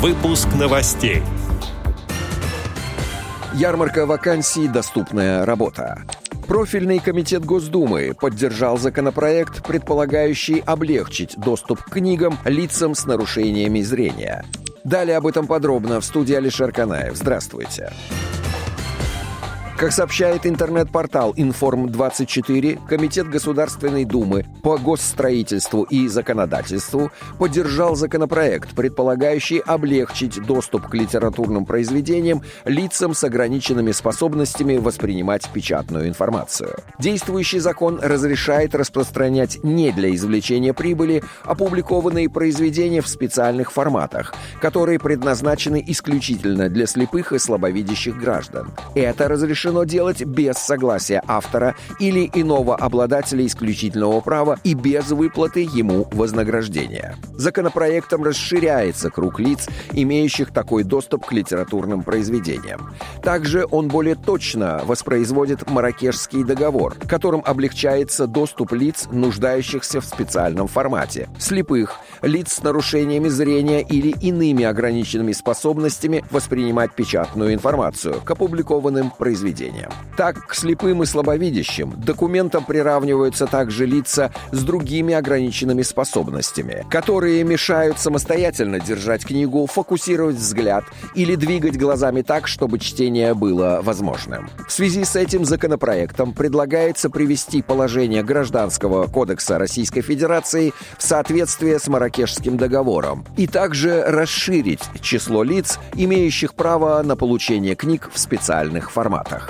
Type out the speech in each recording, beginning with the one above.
Выпуск новостей. Ярмарка вакансий «Доступная работа». Профильный комитет Госдумы поддержал законопроект, предполагающий облегчить доступ к книгам лицам с нарушениями зрения. Далее об этом подробно в студии Алишер Канаев. Здравствуйте. Здравствуйте. Как сообщает интернет-портал «Информ-24», Комитет Государственной Думы по госстроительству и законодательству поддержал законопроект, предполагающий облегчить доступ к литературным произведениям лицам с ограниченными способностями воспринимать печатную информацию. Действующий закон разрешает распространять не для извлечения прибыли опубликованные произведения в специальных форматах, которые предназначены исключительно для слепых и слабовидящих граждан. Это разрешено разрешено делать без согласия автора или иного обладателя исключительного права и без выплаты ему вознаграждения. Законопроектом расширяется круг лиц, имеющих такой доступ к литературным произведениям. Также он более точно воспроизводит Маракешский договор, которым облегчается доступ лиц, нуждающихся в специальном формате, слепых, лиц с нарушениями зрения или иными ограниченными способностями воспринимать печатную информацию к опубликованным произведениям поведения. Так, к слепым и слабовидящим документам приравниваются также лица с другими ограниченными способностями, которые мешают самостоятельно держать книгу, фокусировать взгляд или двигать глазами так, чтобы чтение было возможным. В связи с этим законопроектом предлагается привести положение Гражданского кодекса Российской Федерации в соответствие с Маракешским договором и также расширить число лиц, имеющих право на получение книг в специальных форматах.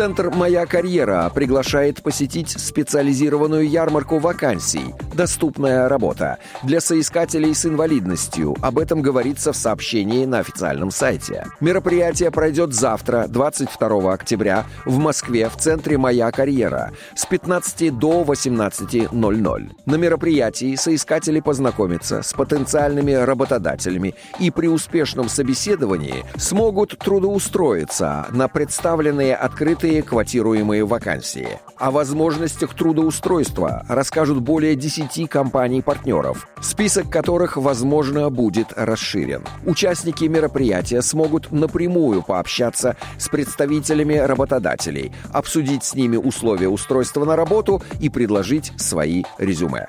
Центр «Моя карьера» приглашает посетить специализированную ярмарку вакансий «Доступная работа» для соискателей с инвалидностью. Об этом говорится в сообщении на официальном сайте. Мероприятие пройдет завтра, 22 октября, в Москве в Центре «Моя карьера» с 15 до 18.00. На мероприятии соискатели познакомятся с потенциальными работодателями и при успешном собеседовании смогут трудоустроиться на представленные открытые открытые квотируемые вакансии. О возможностях трудоустройства расскажут более 10 компаний-партнеров, список которых, возможно, будет расширен. Участники мероприятия смогут напрямую пообщаться с представителями работодателей, обсудить с ними условия устройства на работу и предложить свои резюме.